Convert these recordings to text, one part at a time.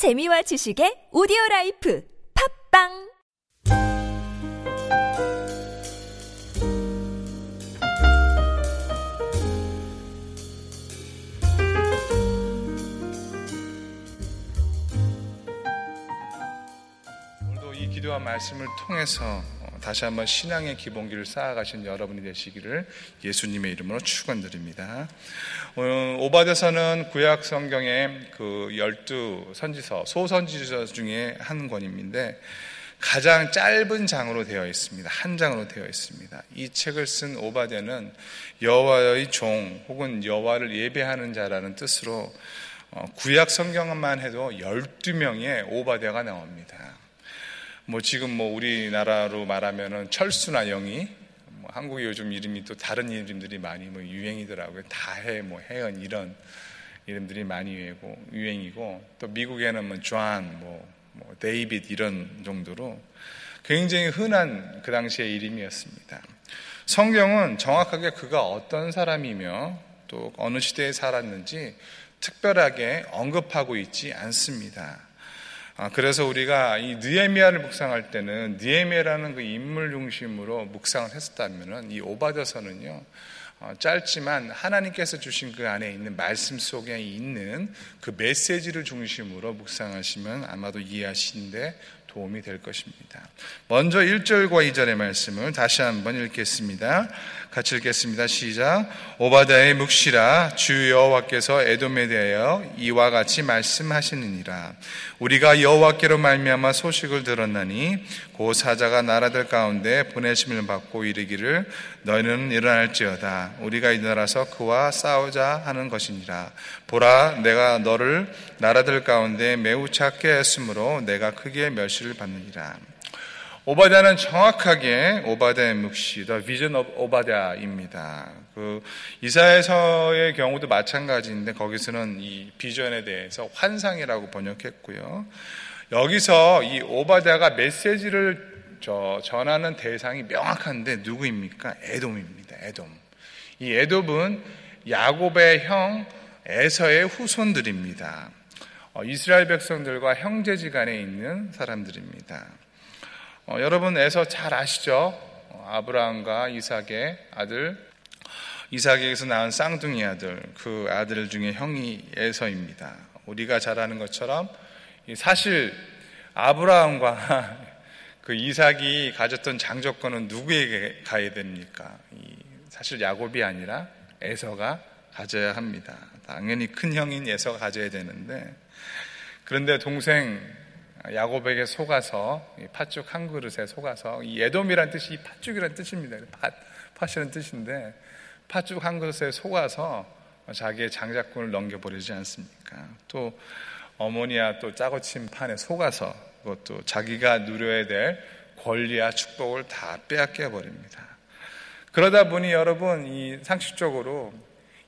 재미와 지식의 오디오 라이프 팝빵! 오늘도 이 기도와 말씀을 통해서 어, 다시 한번 신앙의 기본기를 쌓아가신 여러분이 되시기를 예수님의 이름으로 축원드립니다. 오늘 오바데서는 구약 성경의 그 열두 선지서 소선지서 중에 한 권입니다. 가장 짧은 장으로 되어 있습니다. 한 장으로 되어 있습니다. 이 책을 쓴 오바데는 여호와의 종 혹은 여호와를 예배하는 자라는 뜻으로 어, 구약 성경만 해도 12명의 오바데가 나옵니다. 뭐 지금 뭐 우리나라로 말하면은 철수나 영희, 뭐 한국에 요즘 이름이 또 다른 이름들이 많이 뭐 유행이더라고요. 다해, 뭐 혜연 이런 이름들이 많이 유행이고, 유행이고 또 미국에는 뭐 존, 뭐, 뭐 데이빗 이런 정도로 굉장히 흔한 그 당시의 이름이었습니다. 성경은 정확하게 그가 어떤 사람이며 또 어느 시대에 살았는지 특별하게 언급하고 있지 않습니다. 아, 그래서 우리가 이 느헤미야를 묵상할 때는 느헤미야라는 그 인물 중심으로 묵상을 했었다면은 이 오바댜서는요 어, 짧지만 하나님께서 주신 그 안에 있는 말씀 속에 있는 그 메시지를 중심으로 묵상하시면 아마도 이해하시는데 도움이 될 것입니다. 먼저 1절과 2절의 말씀을 다시 한번 읽겠습니다. 같이 읽겠습니다. 시작. 오바다의 묵시라 주 여호와께서 에돔에 대하여 이와 같이 말씀하시느니라. 우리가 여호와께로 말미암아 소식을 들었나니 고 사자가 나라들 가운데 보내심을 받고 이르기를 너희는 일어날지어다. 우리가 일어나서 그와 싸우자 하는 것이니라. 보라 내가 너를 나라들 가운데 매우 작게 했으므로 내가 크게 멸시 를 받느니라. 오바다는 정확하게 오바다의 묵시, The Vision of 오바다입니다. 그 이사에서의 경우도 마찬가지인데 거기서는 이 비전에 대해서 환상이라고 번역했고요. 여기서 이 오바다가 메시지를 저 전하는 대상이 명확한데 누구입니까? 에돔입니다. 에돔. 이 에돔은 야곱의 형 에서의 후손들입니다. 어, 이스라엘 백성들과 형제지간에 있는 사람들입니다. 어, 여러분 에서 잘 아시죠? 어, 아브라함과 이삭의 아들, 이삭에게서 낳은 쌍둥이 아들, 그 아들 중에 형이 에서입니다. 우리가 잘 아는 것처럼 사실 아브라함과 그 이삭이 가졌던 장조건은 누구에게 가야 됩니까? 사실 야곱이 아니라 에서가 가져야 합니다. 당연히 큰 형인 에서가 가져야 되는데 그런데 동생 야곱에게 속아서 팥죽 한 그릇에 속아서 이 에돔이란 뜻이 팥죽이란 뜻입니다. 팥, 팥이라는 뜻인데 팥죽 한 그릇에 속아서 자기의 장자권을 넘겨버리지 않습니까? 또 어머니와 또 짜고 친 판에 속아서 그것도 자기가 누려야 될 권리와 축복을 다 빼앗겨 버립니다. 그러다 보니 여러분 이 상식적으로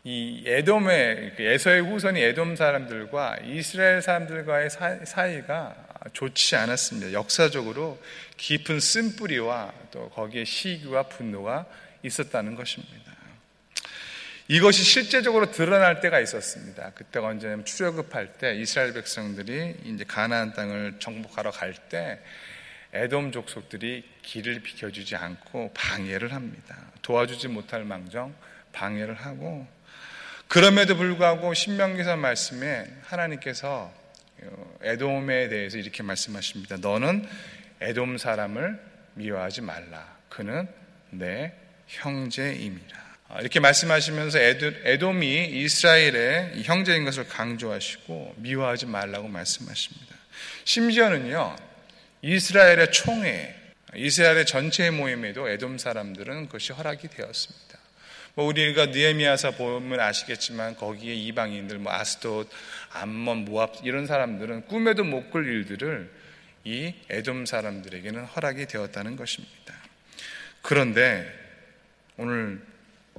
이 에돔의 에서의 후손이 에돔 사람들과 이스라엘 사람들과의 사이가 좋지 않았습니다. 역사적으로 깊은 쓴뿌리와 또 거기에 시기와 분노가 있었다는 것입니다. 이것이 실제적으로 드러날 때가 있었습니다. 그때가 언제냐면 출애굽할 때 이스라엘 백성들이 이제 가나안 땅을 정복하러 갈 때 에돔 족속들이 길을 비켜주지 않고 방해를 합니다. 도와주지 못할 망정 방해를 하고 그럼에도 불구하고 신명기사 말씀에 하나님께서 에돔에 대해서 이렇게 말씀하십니다. 너는 에돔 사람을 미워하지 말라. 그는 내 형제임이라. 이렇게 말씀하시면서 에돔이 이스라엘의 형제인 것을 강조하시고 미워하지 말라고 말씀하십니다. 심지어는요, 이스라엘의 총회, 이스라엘의 전체 모임에도 에돔 사람들은 그것이 허락이 되었습니다. 뭐 우리가 느헤미야서 보면 아시겠지만 거기에 이방인들, 뭐 아스돗, 암몬, 모압 이런 사람들은 꿈에도 못 꿀 일들을 이 에돔 사람들에게는 허락이 되었다는 것입니다. 그런데 오늘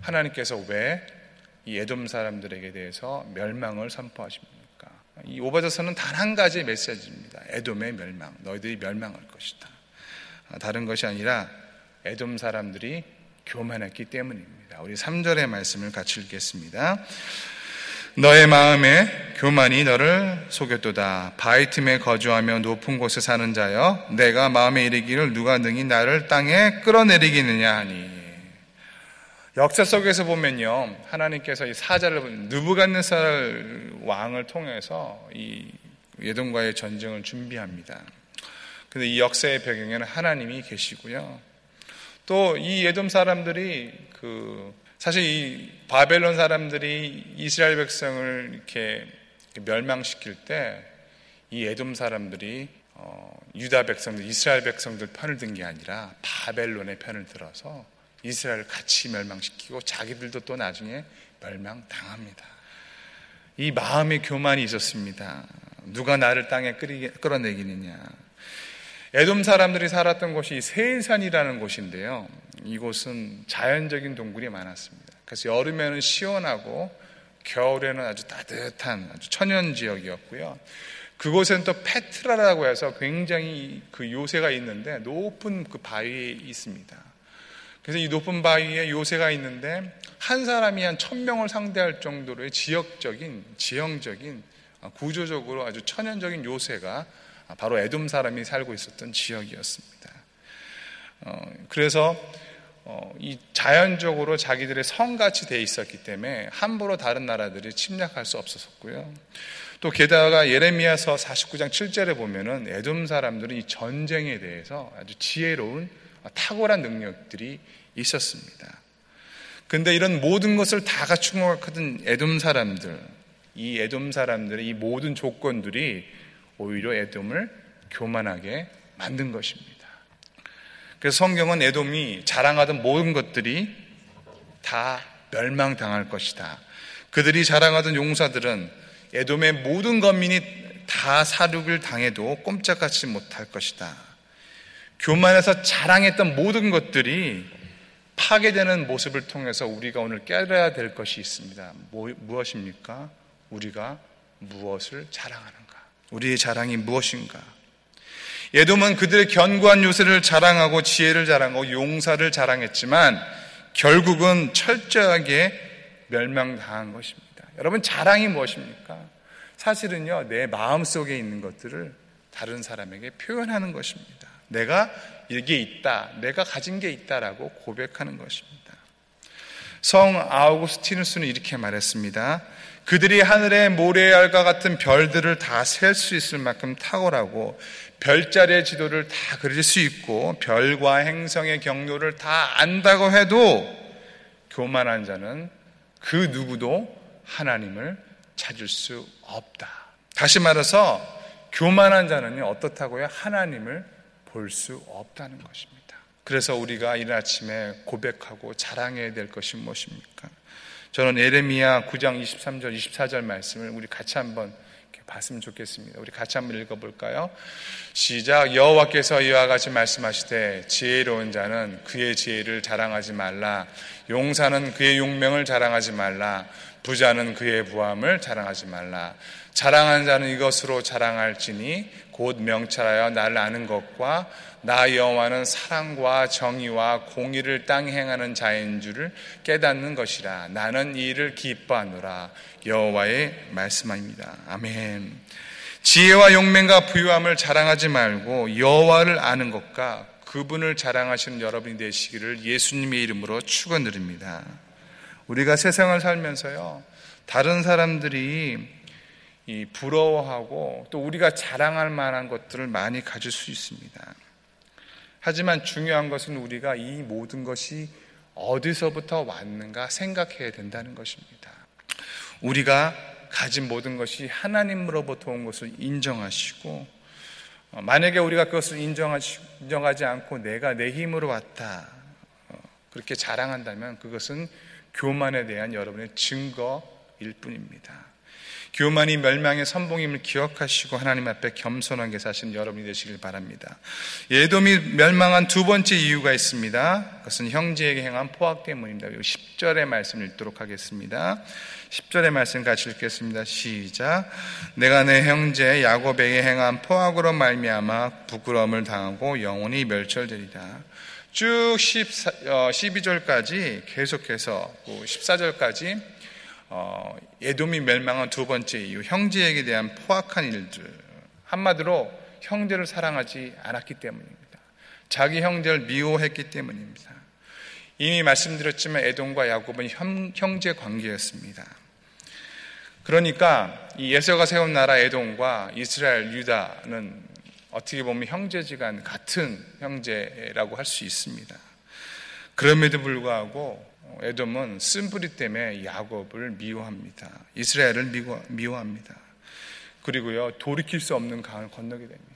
하나님께서 왜 이 에돔 사람들에게 대해서 멸망을 선포하십니까? 이 오바자서는 단 한 가지 메시지입니다. 에돔의 멸망. 너희들이 멸망할 것이다. 다른 것이 아니라 에돔 사람들이 교만했기 때문입니다. 우리 3절의 말씀을 같이 읽겠습니다. 너의 마음에 교만이 너를 속였도다. 바위 틈에 거주하며 높은 곳에 사는 자여, 내가 마음에 이르기를 누가 능히 나를 땅에 끌어내리겠느냐 하니. 역사 속에서 보면요, 하나님께서 이 사자를 느부갓네살 왕을 통해서 이 예동과의 전쟁을 준비합니다. 근데 이 역사의 배경에는 하나님이 계시고요. 또 이 예돔 사람들이 그 사실 이 바벨론 사람들이 이스라엘 백성을 이렇게 멸망시킬 때이 에돔 사람들이 어, 유다 백성들, 이스라엘 백성들 편을 든 게 아니라 바벨론의 편을 들어서 이스라엘을 같이 멸망시키고 자기들도 또 나중에 멸망당합니다. 이 마음의 교만이 있었습니다. 누가 나를 땅에 끌어내기느냐. 에돔 사람들이 살았던 곳이 세일산이라는 곳인데요. 이곳은 자연적인 동굴이 많았습니다. 그래서 여름에는 시원하고 겨울에는 아주 따뜻한 아주 천연 지역이었고요. 그곳엔 또 페트라라고 해서 굉장히 그 요새가 있는데 높은 그 바위에 있습니다. 그래서 이 높은 바위에 요새가 있는데 한 사람이 한 천명을 상대할 정도로의 지역적인, 지형적인, 어, 구조적으로 아주 천연적인 요새가 바로 에돔 사람이 살고 있었던 지역이었습니다. 어, 그래서 어, 이 자연적으로 자기들의 성같이 돼 있었기 때문에 함부로 다른 나라들이 침략할 수 없었고요. 또 게다가 예레미야서 49장 7절에 보면은 에돔 사람들은 이 전쟁에 대해서 아주 지혜로운 탁월한 능력들이 있었습니다. 근데 이런 모든 것을 다 갖춘 것 같은 에돔 사람들, 이 에돔 사람들의 이 모든 조건들이 오히려 에돔을 교만하게 만든 것입니다. 그래서 성경은 에돔이 자랑하던 모든 것들이 다 멸망당할 것이다. 그들이 자랑하던 용사들은 에돔의 모든 건민이 다 사륙을 당해도 꼼짝하지 못할 것이다. 교만해서 자랑했던 모든 것들이 파괴되는 모습을 통해서 우리가 오늘 깨달아야 될 것이 있습니다. 뭐, 무엇입니까? 우리가 무엇을 자랑하는가? 우리의 자랑이 무엇인가? 예돔은 그들의 견고한 요새를 자랑하고 지혜를 자랑하고 용사를 자랑했지만 결국은 철저하게 멸망당한 것입니다. 여러분 자랑이 무엇입니까? 사실은요 내 마음 속에 있는 것들을 다른 사람에게 표현하는 것입니다. 내가 이게 있다, 내가 가진 게 있다라고 고백하는 것입니다. 성 아우구스티누스는 이렇게 말했습니다. 그들이 하늘의 모래알과 같은 별들을 다 셀 수 있을 만큼 탁월하고 별자리의 지도를 다 그릴 수 있고 별과 행성의 경로를 다 안다고 해도 교만한 자는 그 누구도 하나님을 찾을 수 없다. 다시 말해서 교만한 자는요 어떻다고요? 하나님을 볼 수 없다는 것입니다. 그래서 우리가 이른 아침에 고백하고 자랑해야 될 것이 무엇입니까? 저는 에레미야 9장 23절 24절 말씀을 우리 같이 한번 봤으면 좋겠습니다. 우리 같이 한번 읽어볼까요? 시작. 여호와께서 이와 같이 말씀하시되 지혜로운 자는 그의 지혜를 자랑하지 말라. 용사는 그의 용명을 자랑하지 말라. 부자는 그의 부함을 자랑하지 말라. 자랑한 자는 이것으로 자랑할지니 곧 명찰하여 나를 아는 것과 나 여호와는 사랑과 정의와 공의를 땅 행하는 자인 줄을 깨닫는 것이라. 나는 이 일을 기뻐하노라. 여호와의 말씀입니다. 아멘. 지혜와 용맹과 부유함을 자랑하지 말고 여호와를 아는 것과 그분을 자랑하시는 여러분이 되시기를 예수님의 이름으로 축원드립니다. 우리가 세상을 살면서요. 다른 사람들이 이 부러워하고 또 우리가 자랑할 만한 것들을 많이 가질 수 있습니다. 하지만 중요한 것은 우리가 이 모든 것이 어디서부터 왔는가 생각해야 된다는 것입니다. 우리가 가진 모든 것이 하나님으로부터 온 것을 인정하시고 어, 만약에 우리가 그것을 인정하지, 않고 내가 내 힘으로 왔다 어, 그렇게 자랑한다면 그것은 교만에 대한 여러분의 증거일 뿐입니다. 교만이 멸망의 선봉임을 기억하시고 하나님 앞에 겸손하게 사시는 여러분이 되시길 바랍니다. 예돔이 멸망한 두 번째 이유가 있습니다. 그것은 형제에게 행한 포악 때문입니다. 10절의 말씀을 읽도록 하겠습니다. 10절의 말씀 같이 읽겠습니다. 시작. 내가 내 형제 야곱에게 행한 포악으로 말미암아 부끄러움을 당하고 영원히 멸절되리다. 쭉 14, 12절까지 어, 계속해서 14절까지 어, 에돔이 멸망한 두 번째 이유, 형제에게 대한 포악한 일들. 한마디로 형제를 사랑하지 않았기 때문입니다. 자기 형제를 미워했기 때문입니다. 이미 말씀드렸지만 에돔과 야곱은 형, 제 관계였습니다. 그러니까 이 예서가 세운 나라 에돔과 이스라엘 유다는 어떻게 보면 형제지간 같은 형제라고 할 수 있습니다. 그럼에도 불구하고 에돔은 쓴뿌리 때문에 야곱을 미워합니다. 이스라엘을 미워 합니다. 그리고요 돌이킬 수 없는 강을 건너게 됩니다.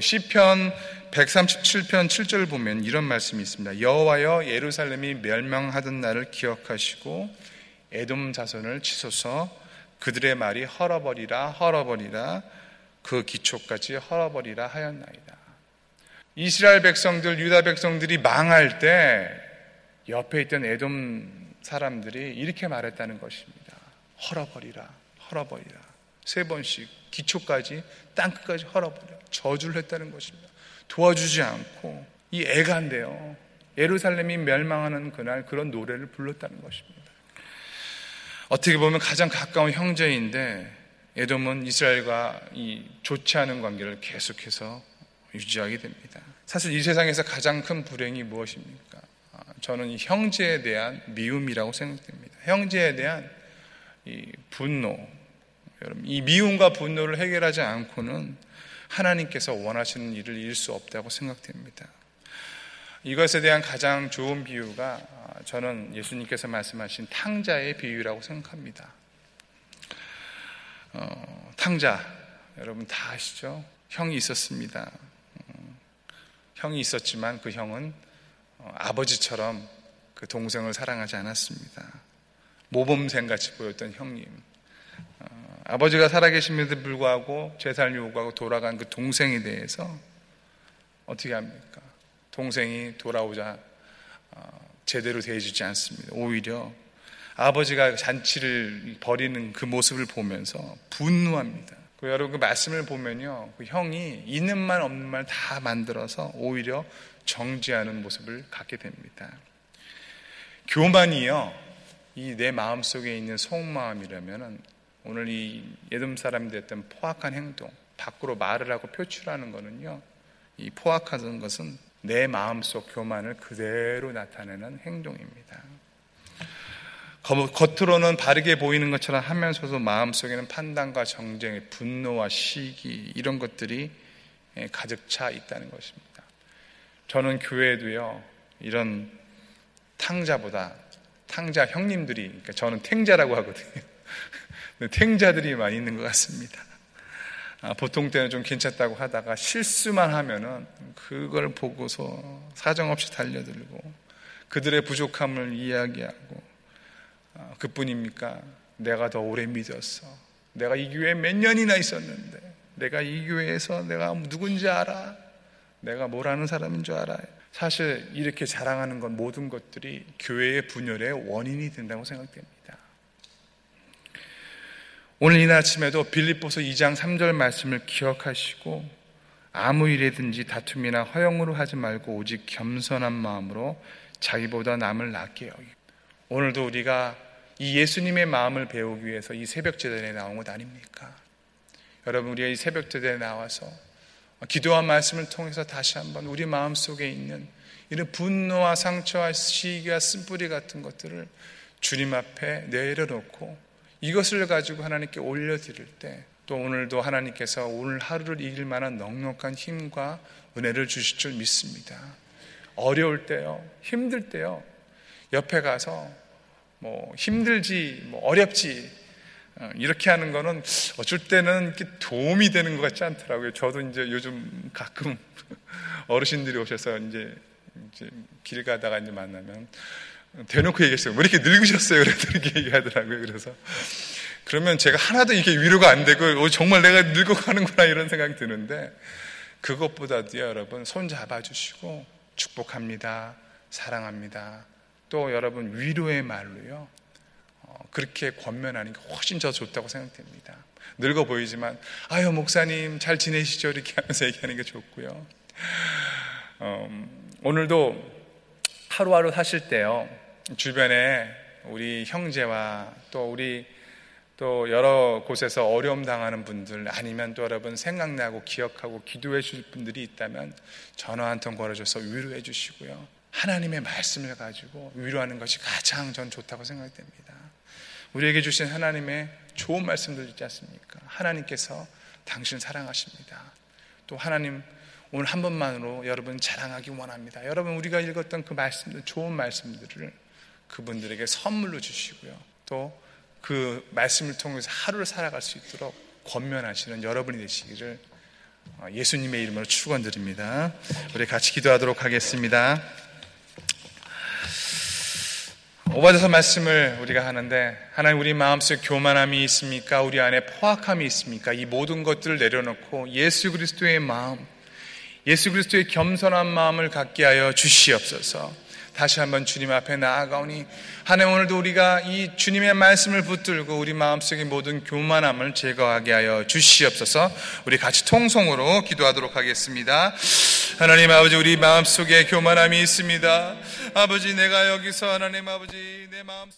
시편 137편 7절을 보면 이런 말씀이 있습니다. 여호와여 예루살렘이 멸망하던 날을 기억하시고 에돔 자손을 치소서 그들의 말이 헐어버리라 헐어버리라 그 기초까지 헐어버리라 하였나이다. 이스라엘 백성들 유다 백성들이 망할 때 옆에 있던 에돔 사람들이 이렇게 말했다는 것입니다. 헐어버리라 헐어버리라 세 번씩 기초까지 땅끝까지 헐어버려 저주를 했다는 것입니다. 도와주지 않고 이 애가인데요. 예루살렘이 멸망하는 그날 그런 노래를 불렀다는 것입니다. 어떻게 보면 가장 가까운 형제인데 에돔은 이스라엘과 이 좋지 않은 관계를 계속해서 유지하게 됩니다. 사실 이 세상에서 가장 큰 불행이 무엇입니까? 아, 저는 이 형제에 대한 미움이라고 생각됩니다. 형제에 대한 이 분노. 여러분, 이 미움과 분노를 해결하지 않고는 하나님께서 원하시는 일을 이룰 수 없다고 생각됩니다. 이것에 대한 가장 좋은 비유가 저는 예수님께서 말씀하신 탕자의 비유라고 생각합니다. 어, 탕자 여러분 다 아시죠? 형이 있었습니다. 어, 형이 있었지만 그 형은 어, 아버지처럼 그 동생을 사랑하지 않았습니다. 모범생 같이 보였던 형님. 아버지가 살아계심에도 불구하고 재산을 요구하고 돌아간 그 동생에 대해서 어떻게 합니까? 동생이 돌아오자 어, 제대로 대해주지 않습니다. 오히려 아버지가 잔치를 벌이는 그 모습을 보면서 분노합니다. 그 여러분 그 말씀을 보면요, 그 형이 있는 말 없는 말 다 만들어서 오히려 정지하는 모습을 갖게 됩니다. 교만이요, 이 내 마음 속에 있는 속마음이라면은 오늘 이 예덤 사람이 됐던 포악한 행동, 밖으로 말을 하고 표출하는 것은요, 이 포악하던 것은 내 마음속 교만을 그대로 나타내는 행동입니다. 겉으로는 바르게 보이는 것처럼 하면서도 마음속에는 판단과 정쟁의 분노와 시기 이런 것들이 예, 가득 차 있다는 것입니다. 저는 교회에도요 이런 탕자보다 탕자 형님들이 그러니까 저는 탱자라고 하거든요. 탱자들이 많이 있는 것 같습니다. 아, 보통 때는 좀 괜찮다고 하다가 실수만 하면은 그걸 보고서 사정없이 달려들고 그들의 부족함을 이야기하고 아, 그뿐입니까? 내가 더 오래 믿었어. 내가 이 교회에 몇 년이나 있었는데 내가 이 교회에서 내가 누군지 알아. 내가 뭐라는 사람인 줄 알아요. 사실 이렇게 자랑하는 건 모든 것들이 교회의 분열의 원인이 된다고 생각됩니다. 오늘 이날 아침에도 빌립보서 2장 3절 말씀을 기억하시고 아무 일이든지 다툼이나 허영으로 하지 말고 오직 겸손한 마음으로 자기보다 남을 낫게 여기. 오늘도 우리가 이 예수님의 마음을 배우기 위해서 이 새벽 제단에 나온 것 아닙니까? 여러분 우리가 이 새벽 제단에 나와서 기도와 말씀을 통해서 다시 한번 우리 마음 속에 있는 이런 분노와 상처와 시기와 쓴뿌리 같은 것들을 주님 앞에 내려놓고 이것을 가지고 하나님께 올려드릴 때 또 오늘도 하나님께서 오늘 하루를 이길 만한 넉넉한 힘과 은혜를 주실 줄 믿습니다. 어려울 때요, 힘들 때요, 옆에 가서 뭐 힘들지, 뭐 어렵지, 어, 이렇게 하는 거는 어쩔 때는 도움이 되는 것 같지 않더라고요. 저도 이제 요즘 가끔 어르신들이 오셔서 이제, 이제 길 가다가 이제 만나면 대놓고 얘기했어요. 왜 이렇게 늙으셨어요? 그랬더니 얘기하더라고요. 그래서 그러면 제가 하나도 이게 위로가 안 되고 어, 정말 내가 늙어가는구나 이런 생각이 드는데 그것보다도 여러분 손 잡아주시고 축복합니다. 사랑합니다. 또 여러분 위로의 말로요. 어, 그렇게 권면하는 게 훨씬 더 좋다고 생각됩니다. 늙어 보이지만 아유 목사님 잘 지내시죠 이렇게 하면서 얘기하는 게 좋고요. 어, 오늘도 하루하루 사실 때요. 주변에 우리 형제와 또 우리 또 여러 곳에서 어려움 당하는 분들 아니면 또 여러분 생각나고 기억하고 기도해 주실 분들이 있다면 전화 한 통 걸어줘서 위로해 주시고요. 하나님의 말씀을 가지고 위로하는 것이 가장 전 좋다고 생각됩니다. 우리에게 주신 하나님의 좋은 말씀들 있지 않습니까? 하나님께서 당신 사랑하십니다. 또 하나님 오늘 한 번만으로 여러분 자랑하기 원합니다. 여러분 우리가 읽었던 그 말씀들 좋은 말씀들을 그분들에게 선물로 주시고요. 또 그 말씀을 통해서 하루를 살아갈 수 있도록 권면하시는 여러분이 되시기를 예수님의 이름으로 축원드립니다. 우리 같이 기도하도록 하겠습니다. 오바데서 말씀을 우리가 하는데 하나님 우리 마음속에 교만함이 있습니까? 우리 안에 포악함이 있습니까? 이 모든 것들을 내려놓고 예수 그리스도의 마음, 예수 그리스도의 겸손한 마음을 갖게 하여 주시옵소서. 다시 한번 주님 앞에 나아가오니 하나님 오늘도 우리가 이 주님의 말씀을 붙들고 우리 마음속의 모든 교만함을 제거하게 하여 주시옵소서. 우리 같이 통성으로 기도하도록 하겠습니다. 하나님 아버지 우리 마음속에 교만함이 있습니다. 아버지 내가 여기서 하나님 아버지 내 마음속에